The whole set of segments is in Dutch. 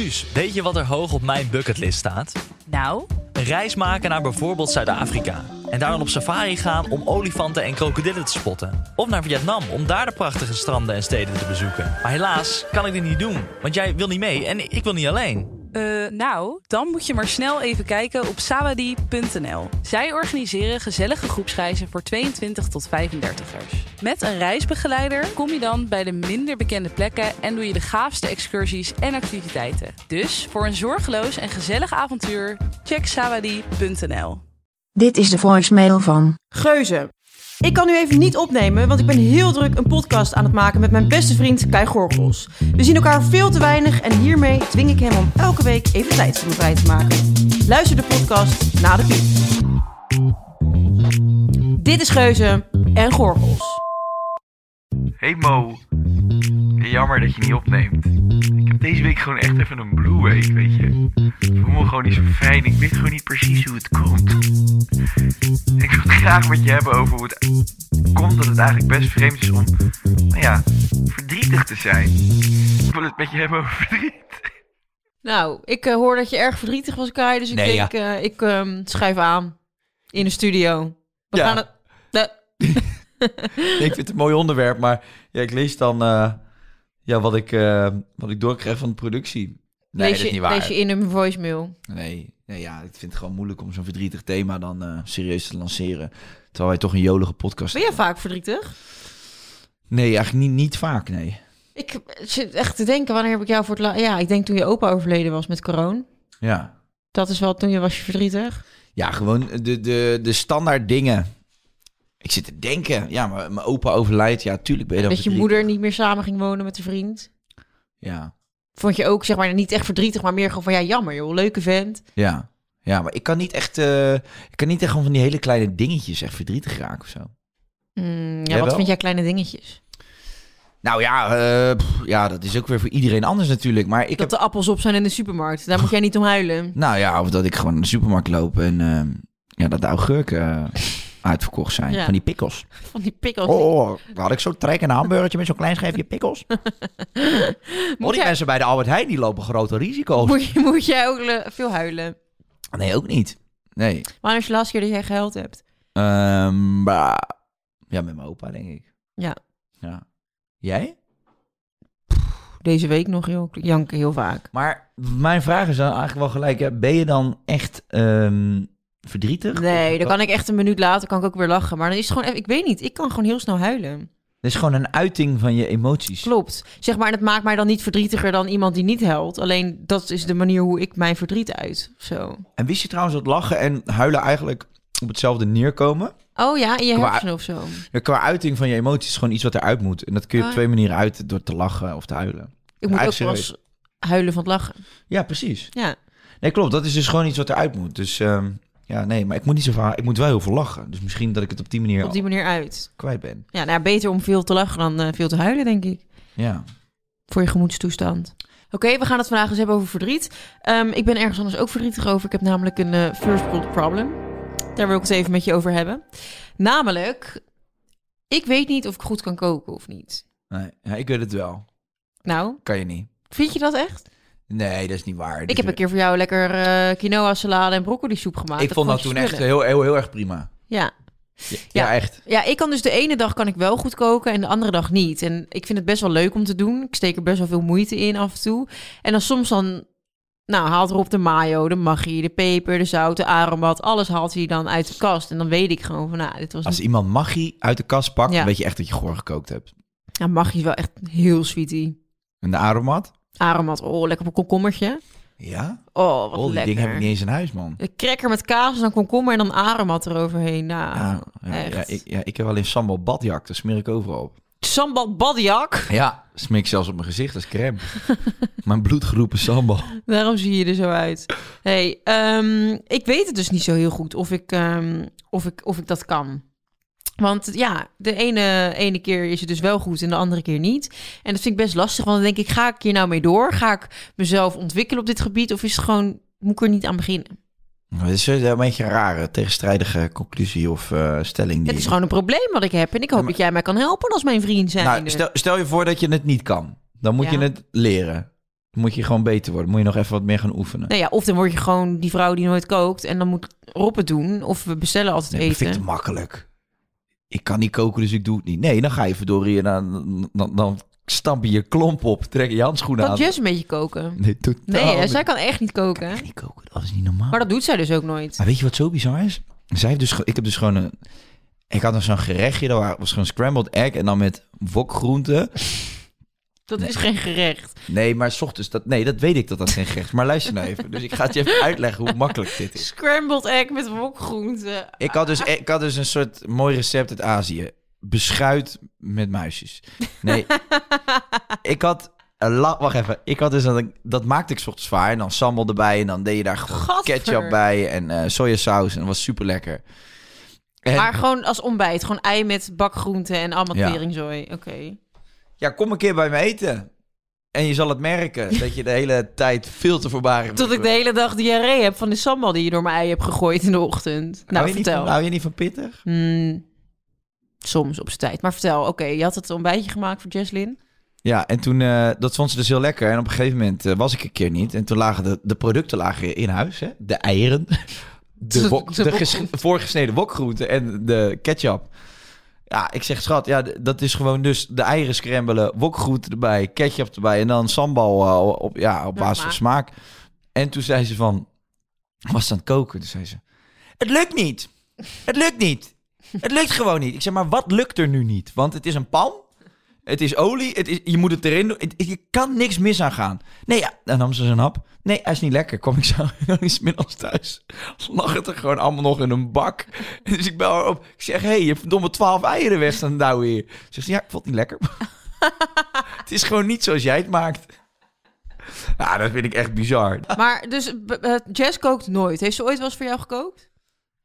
Suus, weet je wat er hoog op mijn bucketlist staat? Nou, Een reis maken naar bijvoorbeeld Zuid-Afrika. En daar dan op safari gaan om olifanten en krokodillen te spotten. Of naar Vietnam om daar de prachtige stranden en steden te bezoeken. Maar helaas kan ik dit niet doen, want jij wil niet mee en ik wil niet alleen. Eh, nou, dan moet je maar snel even kijken op sawadie.nl. Zij organiseren gezellige groepsreizen voor 22 tot 35ers. Met een reisbegeleider kom je dan bij de minder bekende plekken en doe je de gaafste excursies en activiteiten. Dus voor een zorgeloos en gezellig avontuur, check sawadie.nl. Dit is de voicemail van. Geuze. Ik kan nu even niet opnemen, want ik ben heel druk een podcast aan het maken met mijn beste vriend Kai Gorgels. We zien elkaar veel te weinig en hiermee dwing ik hem om elke week even tijd voor me vrij te maken. Luister de podcast na de piep. Dit is Geuze en Gorgels. Hey Mo, jammer dat je niet opneemt. Ik heb deze week gewoon echt even een blue week, weet je. Ik voel me gewoon niet zo fijn, ik weet gewoon niet precies hoe het komt. Ik wil het graag met je hebben over hoe het komt dat het eigenlijk best vreemd is om, nou ja, verdrietig te zijn. Ik wil het met je hebben over verdriet. Nou, ik eh, hoor dat je erg verdrietig was, Kai, dus ik Nee, denk, eh, ik ehm, schrijf aan in de studio. We Ja. gaan het... Nee, ik vind het een mooi onderwerp, maar ja, ik lees dan eh, ja, wat, ik, eh, wat ik doorkrijg van de productie. Nee, lees, dat is je, niet waar. lees je in een voicemail. Nee, nee, ja, ik vind het gewoon moeilijk om zo'n verdrietig thema dan eh, serieus te lanceren. Terwijl wij toch een jolige podcast Ben jij hebben. vaak verdrietig? Nee, eigenlijk niet, niet vaak, nee. Ik zit echt te denken, wanneer heb ik jou voor het laatst... Ja, ik denk toen je opa overleden was met corona. Ja, Dat is wel, toen je was je verdrietig. ja gewoon de, de, de standaard dingen. Ik zit te denken, ja, maar mijn opa overlijdt. Ja, tuurlijk ben je dan dat je moeder niet meer samen ging wonen met een vriend. Ja, Vond je ook, zeg maar, niet echt verdrietig, maar meer gewoon van, ja, jammer joh, leuke vent. ja. Ja, maar ik kan niet echt, eh, ik kan niet echt gewoon van die hele kleine dingetjes echt verdrietig raken of zo. Mm, ja, wat wel? vind jij kleine dingetjes? Nou ja, eh, pff, ja, dat is ook weer voor iedereen anders natuurlijk. Maar ik Dat heb, de appels op zijn in de supermarkt. Daar moet jij niet om huilen. nou ja, of dat ik gewoon naar de supermarkt loop en eh, ja, dat de augurken uitverkocht zijn. Ja. Van die pikkels. Van die pikkels. Oh, oh, had ik zo trek een hamburgertje met zo'n klein schijfje pikkels. Oh, moet, die jij, mensen bij de Albert Heijn die lopen grote risico's. moet, je- moet jij ook veel huilen? Nee, ook niet. Nee. Wanneer is de laatste keer dat jij gehuild hebt? Ehm, bah, ja, met mijn opa, denk ik. Ja. Ja. Jij? Deze week nog, joh. Ik jank heel vaak. Maar mijn vraag is dan eigenlijk wel gelijk. hè, Ben je dan echt ehm, verdrietig? Nee, dan kan ik echt een minuut later kan ik ook weer lachen. Maar dan is het gewoon, ik weet niet, ik kan gewoon heel snel huilen. Het is gewoon een uiting van je emoties. Klopt. Zeg maar, en het maakt mij dan niet verdrietiger dan iemand die niet huilt. Alleen dat is de manier hoe ik mijn verdriet uit. Zo. En wist je trouwens dat lachen en huilen eigenlijk op hetzelfde neerkomen? Oh ja, in je Qua- hersenen of zo. Ja, qua uiting van je emoties is gewoon iets wat eruit moet. En dat kun je op Ah. twee manieren uiten door te lachen of te huilen. Ik moet ook eens huilen van het lachen. Ja, precies. Ja. Nee, klopt. Dat is dus gewoon iets wat eruit moet. Dus ehm, ja, nee, maar ik moet niet zo vaak. Ik moet wel heel veel lachen. Dus misschien dat ik het op die manier Op die manier uit. kwijt ben. Ja, nou, beter om veel te lachen dan eh, veel te huilen, denk ik. Ja. Voor je gemoedstoestand. Oké, we gaan het vandaag eens hebben over verdriet. Ehm, ik ben ergens anders ook verdrietig over. Ik heb namelijk een eh, first world problem. Daar wil ik het even met je over hebben. Namelijk, ik weet niet of ik goed kan koken of niet. Nee, ja, ik weet het wel. Nou, Kan je niet. vind je dat echt? Nee, dat is niet waar. Ik heb een keer voor jou lekker eh, quinoa salade en broccoli soep gemaakt. Ik vond dat toen echt heel, heel, heel erg prima. Ja. Ja, ja, echt. ja, ik kan dus de ene dag kan ik wel goed koken en de andere dag niet. En ik vind het best wel leuk om te doen. Ik steek er best wel veel moeite in af en toe. En dan soms dan, nou, haalt erop de mayo, de maggi, de peper, de zout, de aromat. Alles haalt hij dan uit de kast. En dan weet ik gewoon van, nou, dit was... Als Een... iemand maggi uit de kast pakt, Ja. dan weet je echt dat je goor gekookt hebt. Ja, maggi is wel echt heel sweetie. En de aromat? Aromat, oh, lekker op een komkommertje. Ja? Oh, wat Oh, die lekker. dingen heb ik niet eens in huis, man. Een cracker met kaas en dan komkommer en dan aromat eroverheen. Nou, Ja, ja, ja, ik, ja, ik heb wel in sambal badjak, dat smeer ik overal op. Sambal badjak. Ja, smeek zelfs op mijn gezicht als crème. mijn bloedgroepen sambal. Daarom zie je er zo uit. hey, ehm, ik weet het dus niet zo heel goed of ik, ehm, of ik, of ik dat kan. Want ja, de ene, ene keer is het dus wel goed en de andere keer niet. En dat vind ik best lastig, want dan denk ik, ga ik hier nou mee door? Ga ik mezelf ontwikkelen op dit gebied? Of is het gewoon, moet ik er niet aan beginnen? Het is een beetje een rare, tegenstrijdige conclusie of eh, stelling. Die Het is gewoon een probleem wat ik heb. En ik hoop dat jij mij kan helpen als mijn vriend zijn. Nou, stel, stel je voor dat je het niet kan. Dan moet Ja. je het leren. Dan moet je gewoon beter worden. Moet je nog even wat meer gaan oefenen. Nou ja, of dan word je gewoon die vrouw die nooit kookt en dan moet Rob het doen. Of we bestellen altijd Nee, dat vind ik eten. te makkelijk. Ik kan niet koken, dus ik doe het niet. Nee, dan ga je verdorie dan, dan, dan stamp je je klomp op. Trek je handschoenen Kan aan. Jess een beetje koken? Nee, totaal Nee, hè, zij kan echt niet koken. Echt niet koken, dat is niet normaal. Maar dat doet zij dus ook nooit. Maar weet je wat zo bizar is? Zij heeft dus, ik heb dus gewoon een... Ik had nog zo'n gerechtje, dat wa- was gewoon scrambled egg en dan met wokgroenten. Dat is geen gerecht. Nee, maar ochtends, dat, nee, dat weet ik dat dat geen gerecht is. Maar luister nou even. Dus ik ga het je even uitleggen hoe makkelijk dit is. Scrambled egg met wokgroenten. Ik had dus, ik had dus een soort mooi recept uit Azië. Beschuit met muisjes. Nee, ik had... la- Wacht even. Ik had dus dat, dat maakte ik ochtends vaar. En dan sambal erbij. En dan deed je daar gewoon ketchup bij. En eh sojasaus. En dat was super lekker. En, Maar gewoon als ontbijt. Gewoon ei met bakgroenten en allemaal Ja. teringzooi. Oké. Ja, kom een keer bij me eten. En je zal het merken dat je de hele tijd veel te voorbarig bent. Tot ik de hele dag diarree heb van de sambal die je door mijn ei hebt gegooid in de ochtend. Nou, hou je Niet vertel. van, hou je niet van pittig? Hmm, soms op zijn tijd. Maar vertel, oké, je had het ontbijtje gemaakt voor Jesslyn. Ja, en toen, eh, dat vond ze dus heel lekker. En op een gegeven moment eh, was ik een keer niet. En toen lagen de, de producten lagen in huis, hè? De eieren, de, De- wok, de de, voorgesneden wokgroenten en de ketchup. Ja, ik zeg, schat, ja, dat is gewoon dus de eieren scrambelen, wokgroenten erbij, ketchup erbij en dan sambal eh, op, ja, op basis van smaak. En toen zei ze van, was ze aan het koken? Toen zei ze, het lukt niet. Het lukt niet. Het lukt gewoon niet. Ik zeg, maar wat lukt er nu niet? Want het is een pan. Het is olie. Het is, je moet het erin doen. Het- je kan niks mis aan gaan. Nee, ja. Dan nam ze zijn hap. Nee, hij is niet lekker. Kom ik zo middags thuis. Lag het er gewoon allemaal nog in een bak. Dus ik bel haar op. Ik zeg, hé, hey, je hebt verdomme twaalf eieren weg staan douwen hier. Zegt ze, ja, ik vond het niet lekker. het is gewoon niet zoals jij het maakt. Ja, dat vind ik echt bizar. Maar dus Jess kookt nooit. Heeft ze ooit wel eens voor jou gekookt?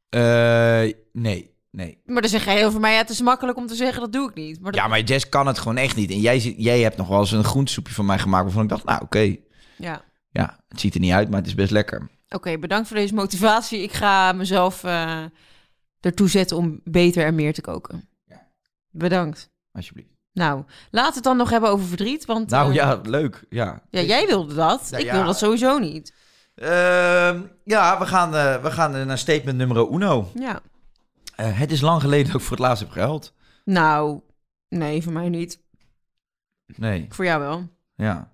Eh, nee, nee. Maar dan zeg jij over mij, ja, het is makkelijk om te zeggen, dat doe ik niet. Maar dat- Ja, maar Jess kan het gewoon echt niet. En jij, jij hebt nog wel eens een groentesoepje van mij gemaakt... waarvan ik dacht, nou, oké. ja. Ja, het ziet er niet uit, maar het is best lekker. Oké, bedankt voor deze motivatie. Ik ga mezelf eh ertoe zetten om beter en meer te koken. Bedankt. Alsjeblieft. Nou, laten we het dan nog hebben over verdriet. Want Nou eh, ja, leuk. Ja, ja, jij wilde dat. Ja, ik ja. wil dat sowieso niet. Ehm, ja we, gaan, eh, we gaan naar statement nummer uno. Ja. Eh, het is lang geleden dat ik voor het laatst heb gehuild. Nou, nee, voor mij niet. Nee, Voor jou wel. ja.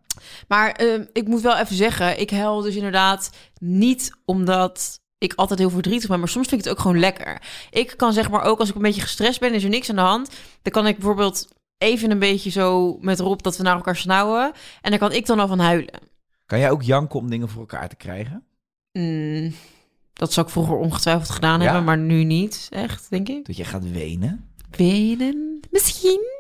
Maar ehm, ik moet wel even zeggen, ik huil dus inderdaad niet omdat ik altijd heel verdrietig ben, maar soms vind ik het ook gewoon lekker. Ik kan zeg maar ook als ik een beetje gestrest ben, is er niks aan de hand. Dan kan ik bijvoorbeeld even een beetje zo met Rob dat we naar elkaar snauwen en dan kan ik dan al van huilen. Kan jij ook janken om dingen voor elkaar te krijgen? Mm, dat zou ik vroeger ongetwijfeld gedaan Ja. hebben, maar nu niet, echt, denk ik. Dat je gaat wenen? Wenen? Misschien?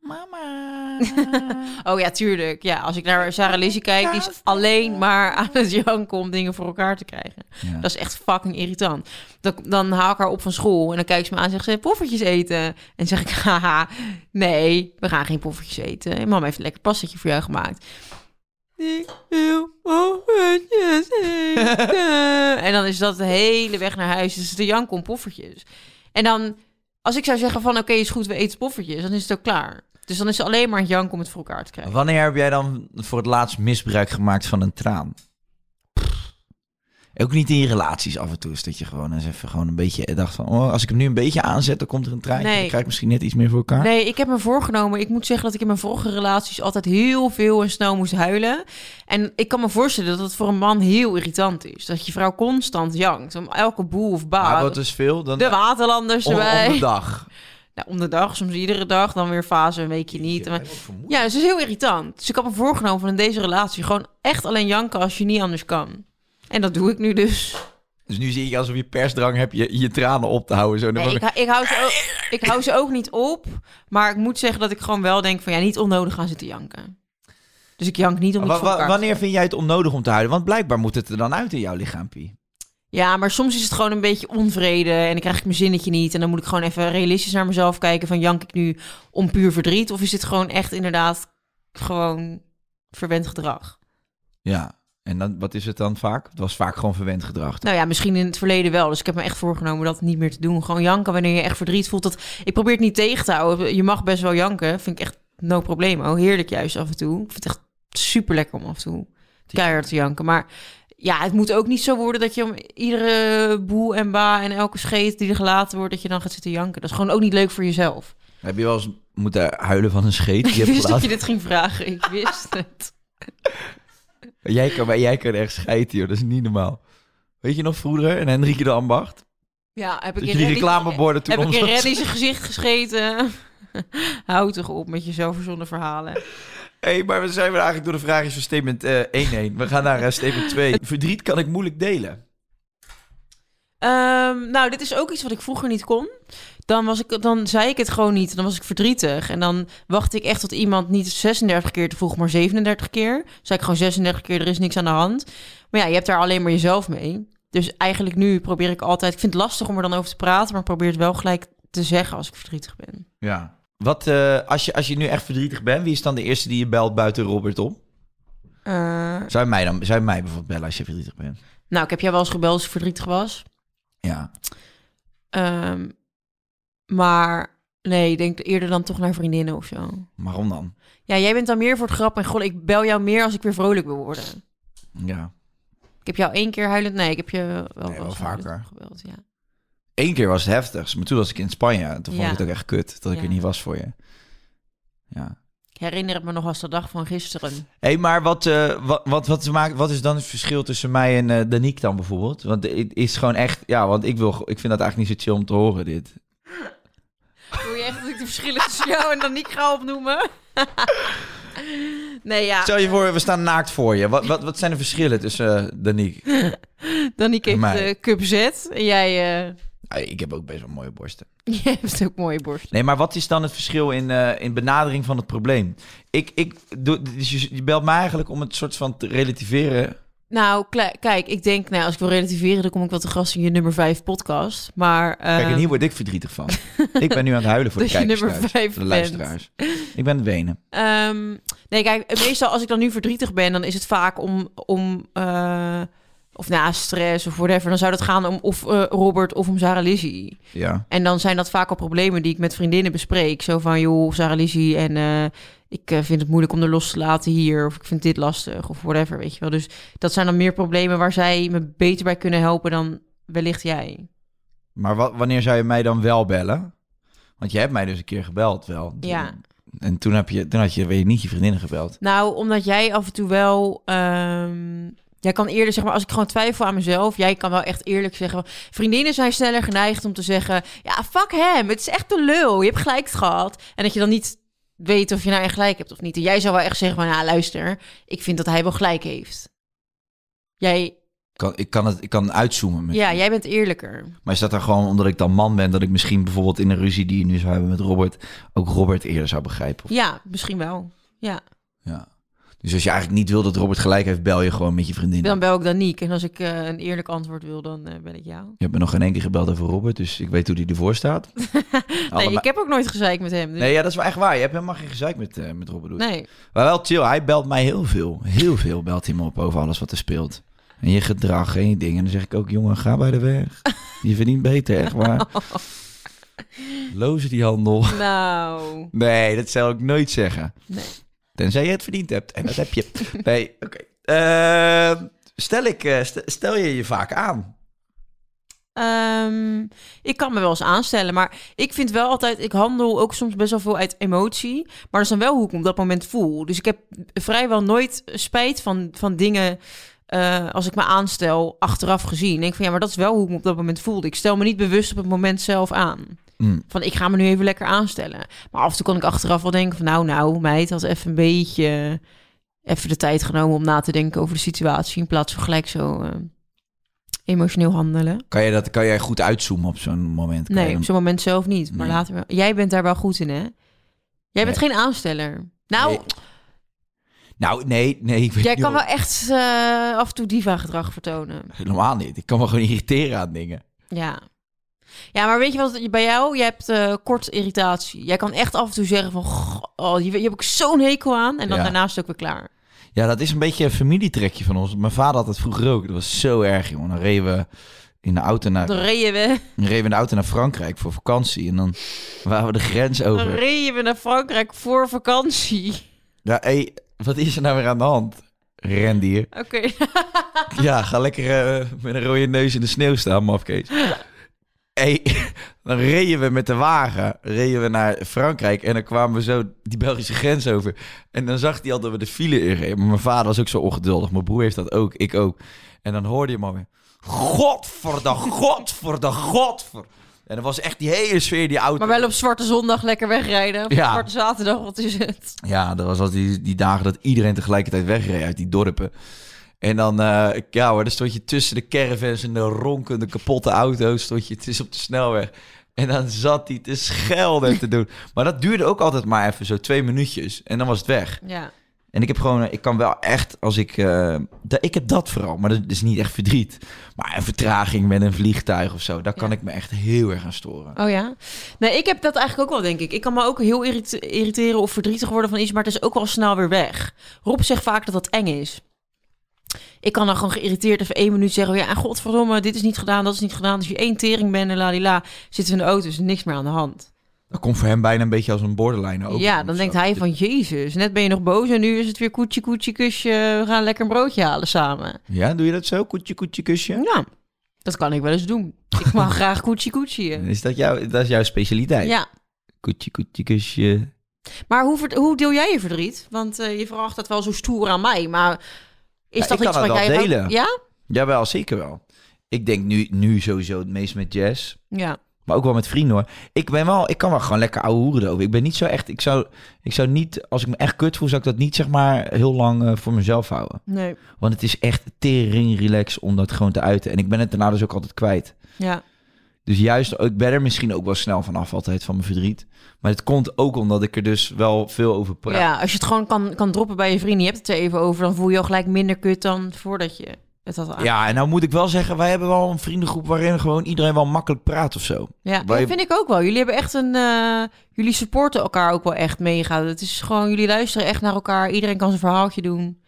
Mama. Oh ja, tuurlijk. Ja, als ik naar Sarah Lizzie kijk, die is alleen maar aan het janken om dingen voor elkaar te krijgen. Ja. Dat is echt fucking irritant. Dan, dan haal ik haar op van school en dan kijkt ze me aan en zegt ze poffertjes eten. En zeg ik, haha, nee, we gaan geen poffertjes eten. En mama heeft een lekker pastaatje voor jou gemaakt. Ik wil poffertjes eten. en dan is dat de hele weg naar huis. Dus de jank om poffertjes. En dan, als ik zou zeggen van, oké, is goed, we eten poffertjes, dan is het ook klaar. Dus dan is het alleen maar een jank om het voor elkaar te krijgen. Wanneer heb jij dan voor het laatst misbruik gemaakt van een traan? Ook niet in je relaties af en toe. Is dat je gewoon eens even gewoon een beetje dacht van... Oh, als ik hem nu een beetje aanzet, dan komt er een traantje. Nee. Dan krijg ik misschien net iets meer voor elkaar. Nee, ik heb me voorgenomen. Ik moet zeggen dat ik in mijn vorige relaties altijd heel veel en snel moest huilen. En ik kan me voorstellen dat het voor een man heel irritant is. Dat je vrouw constant jankt. Om elke boel of Maar baat. wat is veel? Dan, De waterlanders om, erbij. om de dag. Nou, om de dag, soms iedere dag. Dan weer fase, een weekje niet. Maar- Ja, dus het is heel irritant. Dus ik heb me voorgenomen van in deze relatie gewoon echt alleen janken als je niet anders kan. En dat doe ik nu dus. Dus nu zie je alsof je persdrang hebt je, je tranen op te houden. Zo. Nee, ik, hou- ik, hou ze ook, ik hou ze ook niet op. Maar ik moet zeggen dat ik gewoon wel denk van... ja, niet onnodig gaan zitten janken. Dus ik jank niet om Wa- wanneer vind jij het onnodig om te huilen? Want blijkbaar moet het er dan uit in jouw lichaampie. Ja, maar soms is het gewoon een beetje onvrede en dan krijg ik mijn zinnetje niet. En dan moet ik gewoon even realistisch naar mezelf kijken van jank ik nu om puur verdriet? Of is dit gewoon echt inderdaad gewoon verwend gedrag? Ja. En dan, wat is het dan vaak? Het was vaak gewoon verwend gedrag. Nou ja, misschien in het verleden wel. Dus ik heb me echt voorgenomen dat niet meer te doen. Gewoon janken wanneer je echt verdriet voelt. Dat, ik probeer het niet tegen te houden. Je mag best wel janken. Vind ik echt no probleem. Oh, heerlijk juist af en toe. Ik vind het echt super lekker om af en toe keihard te janken. Maar ja, het moet ook niet zo worden dat je om iedere boe en ba en elke scheet die er gelaten wordt, dat je dan gaat zitten janken. Dat is gewoon ook niet leuk voor jezelf. Heb je wel eens moeten huilen van een scheet? die Ik wist dat je dit ging vragen. Ik wist het. Jij kan, maar jij kan echt scheiden, joh. Dat is niet normaal. Weet je nog vroeger, en Henrike de Ambacht? Ja, heb ik Dat in je die reclameborden toen Heb ik in zijn gezicht gescheten. Houd toch op met je zo verzonnen verhalen. Hé, hey, maar we zijn weer eigenlijk door de vraagjes van statement eh 1 heen. We gaan naar eh, statement 2. Verdriet kan ik moeilijk delen. Ehm, nou, dit is ook iets wat ik vroeger niet kon. Dan, was ik, dan zei ik het gewoon niet. Dan was ik verdrietig. En dan wachtte ik echt tot iemand niet 36 keer te vroeg, maar 37 keer. Zei ik gewoon 36 keer, er is niks aan de hand. Maar ja, je hebt daar alleen maar jezelf mee. Dus eigenlijk nu probeer ik altijd... Ik vind het lastig om er dan over te praten... maar probeer het wel gelijk te zeggen als ik verdrietig ben. Ja. Wat, eh, als, je, als je nu echt verdrietig bent, wie is dan de eerste die je belt buiten Robert op? Eh, Zou je mij dan zou je mij bijvoorbeeld bellen als je verdrietig bent? nou, ik heb jou wel eens gebeld als ik verdrietig was. Ja. Ehm, maar nee, ik denk eerder dan toch naar vriendinnen of zo. Waarom dan? Ja, jij bent dan meer voor het grap. En god, ik bel jou meer als ik weer vrolijk wil worden. Ja. Ik heb jou één keer huilend... Nee, ik heb je wel, Nee, wel vaker. gebeld, ja. Eén keer was het heftigst, maar toen was ik in Spanje. En toen vond ik het ook echt kut dat ik Ja. er niet was voor je. Ja. Ik herinner het me nog als de dag van gisteren. Hé, hey, maar wat, eh, wat, wat, wat, maakt, wat is dan het verschil tussen mij en Danique dan bijvoorbeeld? Want het is gewoon echt... Ja, want ik, wil, ik vind dat eigenlijk niet zo chill om te horen, dit. Wil je echt dat ik de verschillen tussen jou en dan niet ga opnoemen? nee, ja. Stel je voor, we staan naakt voor je. Wat, wat, wat zijn de verschillen tussen eh, Danique? Danique heeft Mij. uh, cup Z en jij, eh, Ah, ik heb ook best wel mooie borsten. jij hebt ook mooie borst. Nee, maar wat is dan het verschil in, eh, in benadering van het probleem? Ik, ik, doe, dus je, je belt me eigenlijk om het soort van te relativeren. Nou, kijk, ik denk, nou, als ik wil relativeren, dan kom ik wel te gast in je nummer 5 podcast. Maar, Kijk, en ehm, hier word ik verdrietig van. ik ben nu aan het huilen voor de Dat je kijkers nummer thuis, vijf voor de bent. luisteraars. Ik ben het wenen. Ehm, nee, kijk, meestal als ik dan nu verdrietig ben, dan is het vaak om, om eh, of na stress of whatever. Dan zou dat gaan om of eh, Robert of om Sarah Lizzie. Ja. En dan zijn dat vaak al problemen die ik met vriendinnen bespreek. Zo van, joh, Sarah Lizzie en eh, ik eh, vind het moeilijk om er los te laten hier. Of ik vind dit lastig of whatever, weet je wel. Dus dat zijn dan meer problemen waar zij me beter bij kunnen helpen dan wellicht jij. Maar wat, wanneer zou je mij dan wel bellen? Want je hebt mij dus een keer gebeld wel. Ja. En toen, heb je, toen had je, weet je niet, je vriendinnen gebeld. Nou, omdat jij af en toe wel. ehm, jij kan eerder zeg maar, als ik gewoon twijfel aan mezelf, jij kan wel echt eerlijk zeggen. Vriendinnen zijn sneller geneigd om te zeggen: Ja, fuck hem, het is echt een lul, je hebt gelijk gehad. En dat je dan niet weet of je nou echt gelijk hebt of niet. En jij zou wel echt zeggen: van, Nou, luister, ik vind dat hij wel gelijk heeft. Jij, Kan, ik, kan het, ik kan uitzoomen. Met ja, jij bent eerlijker. Maar is dat dan gewoon omdat ik dan man ben... dat ik misschien bijvoorbeeld in een ruzie die je nu zou hebben met Robert... ook Robert eerder zou begrijpen? Of- Ja, misschien wel. Ja, Ja. Dus als je eigenlijk niet wil dat Robert gelijk heeft... bel je gewoon met je vriendin. dan bel ik Danique. En als ik eh, een eerlijk antwoord wil, dan eh, ben ik jou. Je hebt me nog geen keer gebeld over Robert... dus ik weet hoe die ervoor staat. Nee, ik heb ook nooit gezeik met hem. dus- Nee, ja, dat is wel echt waar. Je hebt helemaal geen gezeik met, eh, met Robert. Doet. nee. Maar wel chill. Hij belt mij heel veel. Heel veel belt hij me op over alles wat er speelt. En je gedrag en je dingen. En dan zeg ik ook, jongen, ga bij de weg. Je verdient beter, echt waar. Loze die handel. Nou. Nee, dat zou ik nooit zeggen. Nee. Tenzij je het verdiend hebt. En dat heb je. Oké. Ehm, stel, ik, eh, st- stel je je vaak aan? Ehm, ik kan me wel eens aanstellen, maar ik vind wel altijd, ik handel ook soms best wel veel uit emotie, maar dat is dan wel hoe ik me op dat moment voel. Dus ik heb vrijwel nooit spijt van, van dingen eh, als ik me aanstel achteraf gezien. Ik denk van ja, maar dat is wel hoe ik me op dat moment voelde. Ik stel me niet bewust op het moment zelf aan. Hm. Van ik ga me nu even lekker aanstellen. Maar af en toe kan ik achteraf wel denken van nou, nou, meid had even een beetje even de tijd genomen om na te denken over de situatie in plaats van gelijk zo. eh, emotioneel handelen. Kan, je dat, kan jij goed uitzoomen op zo'n moment? Kan Nee, op zo'n moment zelf niet. Maar Nee. later wel. Jij bent daar wel goed in, hè? Jij bent geen aansteller. Nou, Nee. Nou, nee, nee. Ik weet jij kan wel echt eh, af en toe diva-gedrag vertonen. Helemaal niet. Ik kan me gewoon irriteren aan dingen. Ja. Ja, maar weet je wat je- bij jou? Je hebt eh, kort irritatie. Jij kan echt af en toe zeggen van... "Goh, Oh, hier, hier heb ik zo'n hekel aan. En dan Ja. daarna is het ook weer klaar. Ja, dat is een beetje een familietrekje van ons. Mijn vader had het vroeger ook. Dat was zo erg, jongen. Dan reden we in de auto naar, Dan reden we, dan reden we in de auto naar Frankrijk voor vakantie. En dan waren we de grens dan over. reden we naar Frankrijk voor vakantie. Ja, hé, wat is er nou weer aan de hand? Rendier. Oké. Ja, ga lekker eh, met een rode neus in de sneeuw staan, mafkees. Hey, dan reden we met de wagen reden we naar Frankrijk en dan kwamen we zo die Belgische grens over. En dan zag hij al dat we de file inreden. Maar mijn vader was ook zo ongeduldig. Mijn broer heeft dat ook, ik ook. En dan hoorde je hem alweer. Godver de godver de godver. En dat was echt die hele sfeer, die auto. Maar wel op Zwarte Zondag lekker wegrijden. Of Ja. Zwarte Zaterdag, wat is het? Ja, dat was altijd die, die dagen dat iedereen tegelijkertijd wegreed uit die dorpen. En dan, eh, ja hoor, dan stond je tussen de caravans en de ronkende kapotte auto's, stond je, het is op de snelweg. En dan zat hij te schelden en te doen. Maar dat duurde ook altijd maar even zo twee minuutjes. En dan was het weg. Ja. En ik heb gewoon, eh, ik kan wel echt, als ik, eh, ik heb dat vooral, maar dat is niet echt verdriet. Maar een vertraging met een vliegtuig of zo, daar kan Ja. ik me echt heel erg aan storen. Oh ja? Nee, ik heb dat eigenlijk ook wel, denk ik. Ik kan me ook heel irrit- irriteren of verdrietig worden van iets, maar het is ook wel snel weer weg. Rob zegt vaak dat dat eng is. Ik kan dan gewoon geïrriteerd even één minuut zeggen... ja, godverdomme, dit is niet gedaan, dat is niet gedaan. Als je één tering bent en ladila, zitten we in de auto, is niks meer aan de hand. Dat komt voor hem bijna een beetje als een borderline ook. ja, dan denkt hij van, jezus, net ben je nog boos... en nu is het weer koetje, koetje, kusje. We gaan lekker een broodje halen samen. Ja, doe je dat zo? Koetje, koetje, kusje? Ja, dat kan ik wel eens doen. Ik mag graag koetje, koetje. Is dat, jouw, dat is jouw specialiteit? Ja, Koetje, koetje, kusje. Maar hoe, hoe deel jij je verdriet? Want eh, je vraagt dat wel zo stoer aan mij. Maar is Ja, dat ik iets kan wat het jij wel ook- delen. Ja? Jawel, zeker wel. Ik denk nu, nu sowieso het meest met jazz. Ja. Maar ook wel met vrienden hoor. Ik ben wel, ik kan wel gewoon lekker ouwe hoeren erover. Ik ben niet zo echt, ik zou, ik zou niet, als ik me echt kut voel, zou ik dat niet zeg maar heel lang eh, voor mezelf houden. Nee. Want het is echt tering relax om dat gewoon te uiten. En ik ben het daarna dus ook altijd kwijt. Ja. Dus juist, ik ben er misschien ook wel snel vanaf altijd van mijn verdriet. Maar het komt ook omdat ik er dus wel veel over praat. ja, als je het gewoon kan, kan droppen bij je vrienden, je hebt het er even over, dan voel je al gelijk minder kut dan voordat je het had aan. Ja, en nou moet ik wel zeggen, wij hebben wel een vriendengroep waarin gewoon iedereen wel makkelijk praat of zo. Ja, dat vind ik ook wel. Jullie hebben echt een. eh, jullie supporten elkaar ook wel echt mega. Het is gewoon, jullie luisteren echt naar elkaar. Iedereen kan zijn verhaaltje doen.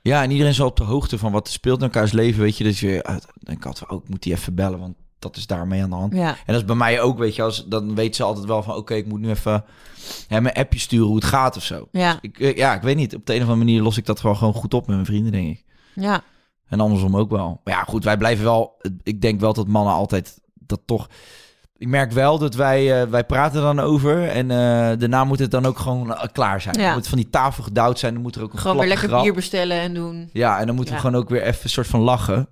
Ja, en iedereen is op de hoogte van wat er speelt in elkaars leven. Weet je, dus je ah, dan denk ik altijd, ook moet die even bellen, want dat is daarmee aan de hand. Ja. En dat is bij mij ook, weet je, als, dan weet ze altijd wel van, oké, ik moet nu even hè, mijn appje sturen hoe het gaat of zo. Ja. Ik, eh, ja, ik weet niet. Op de een of andere manier los ik dat gewoon, gewoon goed op met mijn vrienden, denk ik. Ja. En andersom ook wel. Maar ja, goed, wij blijven wel. Ik denk wel dat mannen altijd dat toch. Ik merk wel dat wij, eh, wij praten dan over. En eh, daarna moet het dan ook gewoon klaar zijn. Ja. Dan moet van die tafel gedouwd zijn. Dan moet er ook een Gewoon weer lekker grap. bier bestellen en doen. Ja, en dan moeten Ja. we gewoon ook weer even een soort van lachen.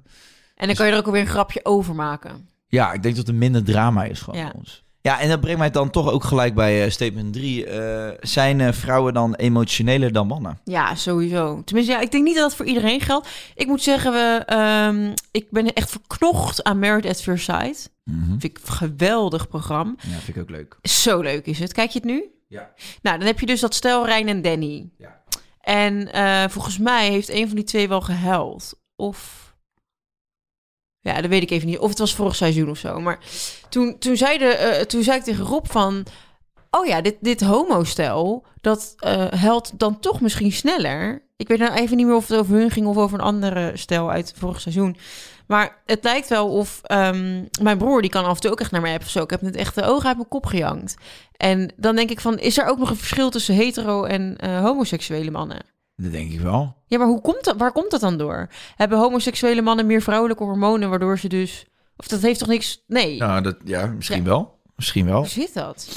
En dan kan je er ook alweer een grapje over maken. Ja, ik denk dat er minder drama is gewoon Ja. ons. Ja, en dat brengt mij dan toch ook gelijk bij eh, statement 3. zijn eh, vrouwen dan emotioneler dan mannen? Ja, sowieso. Tenminste, ja, ik denk niet dat dat voor iedereen geldt. Ik moet zeggen, we, ehm, ik ben echt verknocht aan Married at First Sight. Mhm. Vind ik een geweldig programma. Ja, vind ik ook leuk. Zo leuk is het. Kijk je het nu? Ja. Nou, dan heb je dus dat stel Rijn en Danny. Ja. En eh, volgens mij heeft een van die twee wel gehuild. Of... Ja, dat weet ik even niet. Of het was vorig seizoen of zo. Maar toen, toen, zei, de, eh, toen zei ik tegen Rob van... Oh ja, dit, dit homo-stel, dat eh helpt dan toch misschien sneller. Ik weet nou even niet meer of het over hun ging of over een andere stel uit vorig seizoen. Maar het lijkt wel of ehm, mijn broer, die kan af en toe ook echt naar mij of zo. Ik heb net echt de ogen uit mijn kop gejankt. En dan denk ik van, is er ook nog een verschil tussen hetero en eh, homoseksuele mannen? Dat denk ik wel. Ja, maar hoe komt dat, waar komt dat dan door? Hebben homoseksuele mannen meer vrouwelijke hormonen, waardoor ze dus... Of dat heeft toch niks... Nee, Nou, dat, ja, misschien Ja. wel. Misschien wel. hoe zit dat?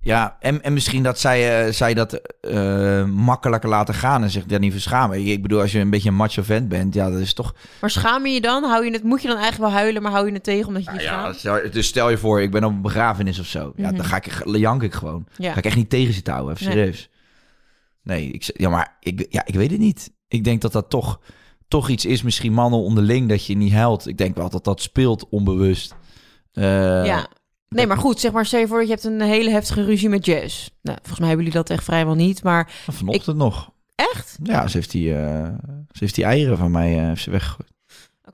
Ja, en, en misschien dat zij, eh, zij dat eh, makkelijker laten gaan en zich daar niet verschamen. Ik bedoel, als je een beetje een macho vent bent, ja, dat is toch... Maar schaam je je dan? Hou je het, moet je dan eigenlijk wel huilen, maar hou je het tegen omdat je je Ja, schaamt? stel, dus stel je voor, ik ben op een begrafenis of zo. Ja, Mhm. dan ga ik, jank ik gewoon. Ja. Ga ik echt niet tegen zitten houden, even serieus. Nee, ik, z- ja, maar ik, ja, ik weet het niet. Ik denk dat dat toch, toch iets is, misschien mannen onderling, dat je niet huilt. Ik denk wel dat dat speelt onbewust. Eh, ja. Nee, maar goed, zeg maar, stel je voor dat je hebt een hele heftige ruzie met Jess. Nou, volgens mij hebben jullie dat echt vrijwel niet, maar Vanochtend nog. echt? Ja, ze heeft die, eh, ze heeft die eieren van mij eh, heeft ze weggegooid.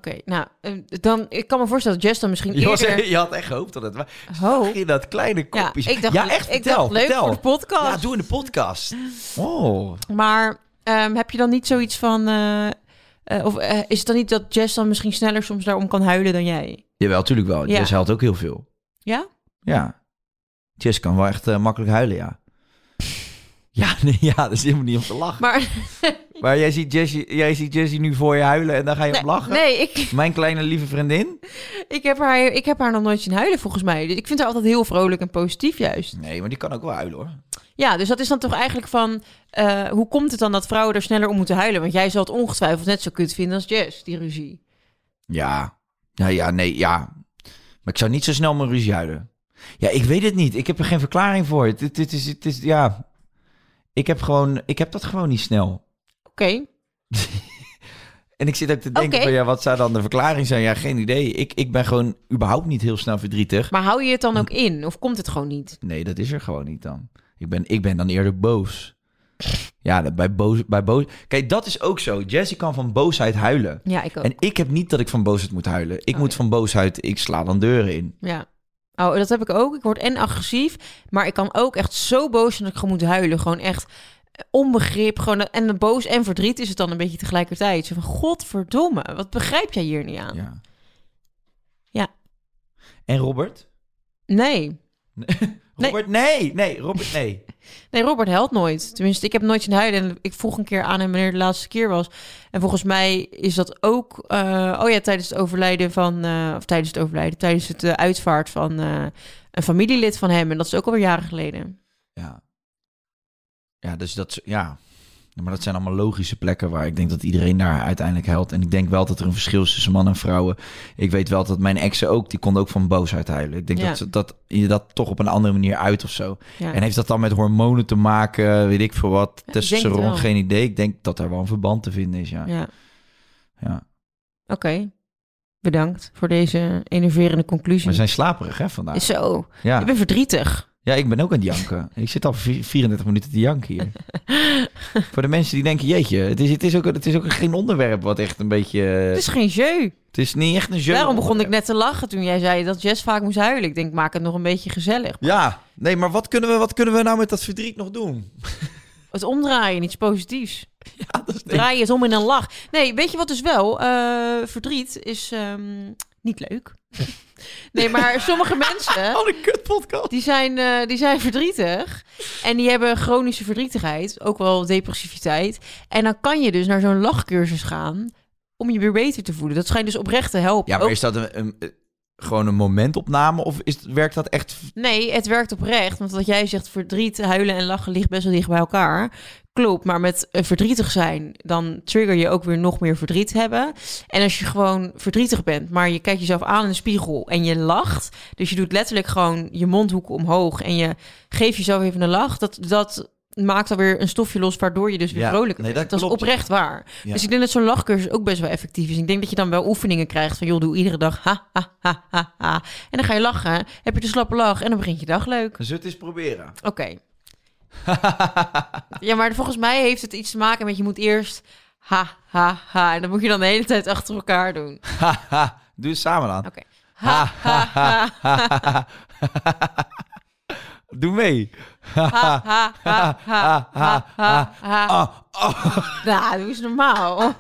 Oké, nou, eh, dan, ik kan me voorstellen dat Jess dan misschien Je, was- eerder... je had echt gehoopt dat het was. Oh. Je dat kleine Ja, kopje? ik dacht, ja, echt, ik vertel, dacht leuk vertel. voor de podcast. Ja, doe in de podcast. Oh. Maar ehm, heb je dan niet zoiets van... eh, eh, of eh, is het dan niet dat Jess dan misschien sneller soms daarom kan huilen dan jij? Jawel, natuurlijk wel. Ja. Jess huilt ook heel veel. Ja? Ja. Jess kan wel echt makkelijk huilen, ja. Ja, nee, ja, dat is helemaal niet om te lachen. Maar, Maar jij, ziet Jessie, jij ziet Jessie nu voor je huilen en daar ga je op lachen? nee, ik, Mijn kleine lieve vriendin? ik, heb haar, ik heb haar nog nooit zien huilen volgens mij. Dus ik vind haar altijd heel vrolijk en positief juist. Nee, maar die kan ook wel huilen hoor. Ja, dus dat is dan toch eigenlijk van... eh, hoe komt het dan dat vrouwen er sneller om moeten huilen? Want jij zal het ongetwijfeld net zo kut vinden als Jess, die ruzie. Ja. Ja, ja, nee, ja. Maar ik zou niet zo snel mijn ruzie huilen. Ja, ik weet het niet. Ik heb er geen verklaring voor. Het, het, het is, het is, ja. Ik heb gewoon, ik heb dat gewoon niet snel. Oké, En ik zit ook te denken van, ja, wat zou dan de verklaring zijn? Ja, geen idee. Ik, ik ben gewoon überhaupt niet heel snel verdrietig. maar hou je het dan ook in? Of komt het gewoon niet? Nee, dat is er gewoon niet dan. Ik ben, ik ben dan eerder boos. Ja, bij boos, bij boos. Kijk, dat is ook zo. Jessie kan van boosheid huilen. Ja, ik ook. En ik heb niet dat ik van boosheid moet huilen. Ik Oh, moet van boosheid, ik sla dan deuren in. Ja. Oh, dat heb ik ook. Ik word en agressief, maar ik kan ook echt zo boos zijn dat ik gewoon moet huilen. Gewoon echt onbegrip. Gewoon, en boos en verdriet is het dan een beetje tegelijkertijd. Zo van, godverdomme, wat begrijp jij hier niet aan? Ja. Ja. En Robert? Nee. Robert, nee. Nee, Robert, nee. Nee, Robert helpt nooit. Tenminste, ik heb nooit zien huilen. En ik vroeg een keer aan hem wanneer de laatste keer was. En volgens mij is dat ook... eh, oh ja, tijdens het overlijden van... eh, of tijdens het overlijden, tijdens het eh, uitvaart van een familielid van hem. En dat is ook alweer jaren geleden. Ja. Ja, dus dat, ja. Maar dat zijn allemaal logische plekken waar ik denk dat iedereen daar uiteindelijk helpt. En ik denk wel dat er een verschil is tussen mannen en vrouwen. Ik weet wel dat mijn exen ook, die konden ook van boosheid huilen. Ik denk Ja. dat, ze- dat je dat toch op een andere manier uit of zo. Ja. En heeft dat dan met hormonen te maken, weet ik veel wat, Ja, testosteron, geen idee. Ik denk dat er wel een verband te vinden is, ja. ja. ja. Oké. Bedankt voor deze enerverende conclusie. We zijn slaperig, hè, vandaag. Zo, Ja. ik ben verdrietig. Ja, ik ben ook aan het janken. Ik zit al vi- 34 minuten te janken hier. Voor de mensen die denken, jeetje, het is, het is, ook, het is ook geen onderwerp wat echt een beetje... Het is geen jeu. Het is niet echt een jeu. Daarom begon ik net te lachen toen jij zei dat Jess vaak moest huilen. Ik denk, maak het nog een beetje gezellig. Ja, nee, maar wat kunnen, we, wat kunnen we nou met dat verdriet nog doen? Het omdraaien, iets positiefs. Ja, dat is Draai het om in een lach. Nee, weet je wat dus wel? Eh, verdriet is ehm, niet leuk. Nee, maar sommige mensen... Al een kut podcast. Die zijn, eh, die zijn verdrietig. En die hebben chronische verdrietigheid. Ook wel depressiviteit. En dan kan je dus naar zo'n lachcursus gaan. Om je weer beter te voelen. Dat schijnt dus oprecht te helpen. Ja, maar Ook- is dat een, een, gewoon een momentopname of is, werkt dat echt... Nee, het werkt oprecht. Want wat jij zegt, verdriet, huilen en lachen ligt best wel dicht bij elkaar. Klopt, maar met eh, verdrietig zijn, dan trigger je ook weer nog meer verdriet hebben. En als je gewoon verdrietig bent, maar je kijkt jezelf aan in de spiegel en je lacht. Dus je doet letterlijk gewoon je mondhoeken omhoog en je geeft jezelf even een lach. Dat, dat maakt alweer een stofje los, waardoor je dus weer Ja, vrolijk nee, bent. dat Dat, is oprecht waar. Ja. Dus ik denk dat zo'n lachcursus ook best wel effectief is. Ik denk dat je dan wel oefeningen krijgt van, joh, doe iedere dag ha, ha, ha, ha, ha. En dan ga je lachen, heb je de slappe lach en dan begint je dag leuk. We het eens proberen? Oké. ja, maar volgens mij heeft het iets te maken met je moet eerst ha, ha, ha. En dan moet je dan de hele tijd achter elkaar doen. Haha, Doe het samen dan. Oké. Ha, ha, ha, ha, Doe mee. ha, ha, ha, ha, ha, ha, ha. Ah, ah. Nou, doe eens normaal.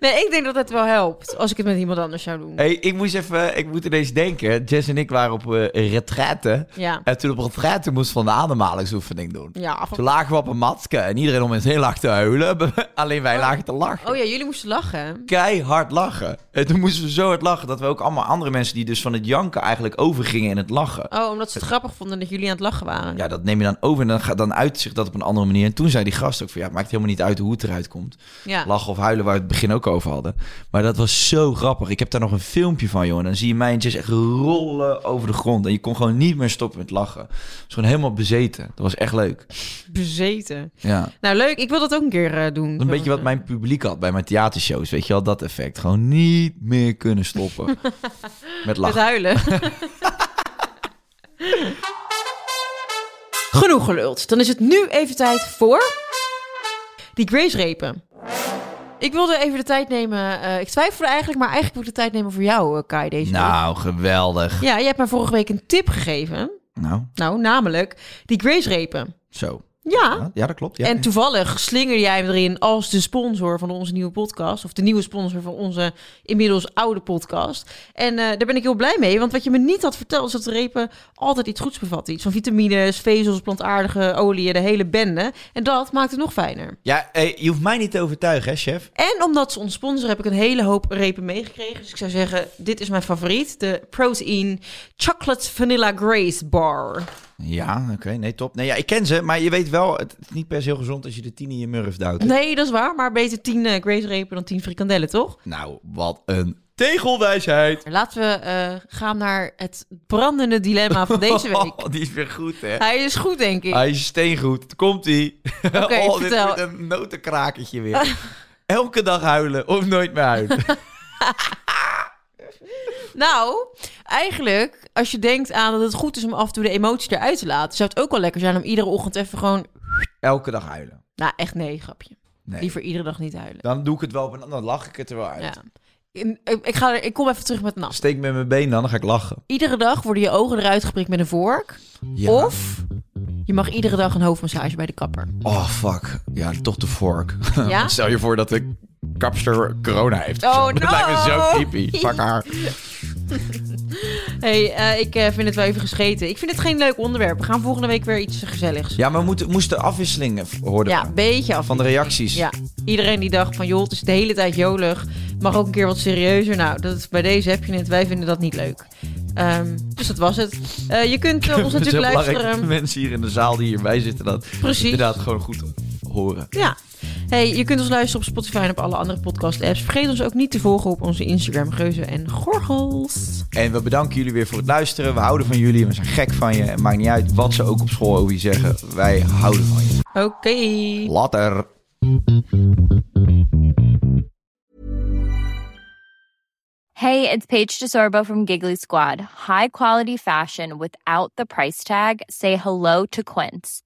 Nee, ik denk dat het wel helpt als ik het met iemand anders zou doen. Hey, ik moest even, ik moet ineens denken. Jess en ik waren op uh, retraite. Ja. En toen op retraite moesten we een ademhalingsoefening doen. Ja, Toen lagen we op een matke en iedereen om ons heel hard te huilen. Alleen wij lagen te lachen. Oh ja, jullie moesten lachen. Keihard lachen. En toen moesten we zo hard lachen dat we ook allemaal andere mensen die dus van het janken eigenlijk overgingen in het lachen. Oh, omdat ze het grappig vonden dat jullie aan het lachen waren. Ja, dat neem je dan over en dan, gaat, dan uit zich dat op een andere manier. En toen zei die gast ook van ja, het maakt helemaal niet uit hoe het eruit komt. Ja. Lachen of huilen waar het begin ook ook over hadden. Maar dat was zo grappig. Ik heb daar nog een filmpje van, joh. En dan zie je mijntjes echt rollen over de grond. En je kon gewoon niet meer stoppen met lachen. Het was gewoon helemaal bezeten. Dat was echt leuk. Bezeten. Ja. Nou, leuk. Ik wil dat ook een keer eh, doen. Een beetje wat mijn publiek had bij mijn theatershows. Weet je wel, dat effect. Gewoon niet meer kunnen stoppen. met Met lachen. huilen. Genoeg geluld. Dan is het nu even tijd voor die Grace-repen. Ik wilde even de tijd nemen. eh, ik twijfelde eigenlijk, maar eigenlijk wil ik de tijd nemen voor jou, eh, Kai, deze week. Nou, geweldig. Ja, je hebt mij vorige week een tip gegeven. Nou, Nou, namelijk die Grace-repen. zo. Ja. Ja, dat klopt. Ja. En toevallig slinger jij hem erin als de sponsor van onze nieuwe podcast. Of de nieuwe sponsor van onze inmiddels oude podcast. En eh, daar ben ik heel blij mee. Want wat je me niet had verteld is dat de repen altijd iets goeds bevatten. Iets van vitamines, vezels, plantaardige oliën, de hele bende. En dat maakt het nog fijner. Ja, hey, je hoeft mij niet te overtuigen, hè, chef? En omdat ze ons sponsoren heb ik een hele hoop repen meegekregen. Dus ik zou zeggen, dit is mijn favoriet. De Protein Chocolate Vanilla Grace Bar. Ja, oké. Nee, top. Nee, ja, ik ken ze, maar je weet wel, het is niet per se heel gezond als je de tien in je murf duwt. hè? Nee, dat is waar. Maar beter 10 eh, Grace repen dan 10 frikandellen, toch? Nou, wat een tegelwijsheid. Laten we eh, gaan naar het brandende dilemma van deze week. Oh, die is weer goed, hè? Hij is goed, denk ik. Hij is steengoed. Komt-ie. Oké, oh, dit vertel. wordt een notenkrakertje weer. Elke dag huilen of nooit meer huilen. Nou, eigenlijk, als je denkt aan dat het goed is om af en toe de emotie eruit te laten, zou het ook wel lekker zijn om iedere ochtend even gewoon. Elke dag huilen. Nou, echt nee, grapje. Nee. Liever iedere dag niet huilen. Dan doe ik het wel, dan lach ik het er wel uit. Ja. Ik, ik, ga er, ik kom even terug met een ander. Steek met mijn been dan, dan ga ik lachen. Iedere dag worden je ogen eruit geprikt met een vork. Ja. Of je mag iedere dag een hoofdmassage bij de kapper. Oh, fuck. Ja, toch de vork. Ja? Stel je voor dat de kapster corona heeft. Oh, zo. Dat no. lijkt me zo creepy. Fuck haar. hey, eh, ik eh, vind het wel even gescheten. Ik vind het geen leuk onderwerp. We gaan volgende week weer iets gezelligs. Ja, maar we moeten, moesten afwisselingen hoorden Ja, een beetje af. van de reacties. Ja, iedereen die dacht van joh, het is de hele tijd jolig. Mag ook een keer wat serieuzer. Nou, dat is, bij deze heb je het. Wij vinden dat niet leuk. Ehm, dus dat was het. Eh, je kunt ons natuurlijk belangrijk dat de luisteren. mensen hier in de zaal die hierbij zitten dat Precies. inderdaad gewoon goed horen. Ja. Hey, je kunt ons luisteren op Spotify en op alle andere podcast apps. Vergeet ons ook niet te volgen op onze Instagram Geuzen en Gorgels. En we bedanken jullie weer voor het luisteren. We houden van jullie. We zijn gek van je. Het maakt niet uit wat ze ook op school over je zeggen. Wij houden van je. Oké. Later. Hey, it's Paige DeSorbo from Giggly Squad. High quality fashion without the price tag. Say hello to Quince.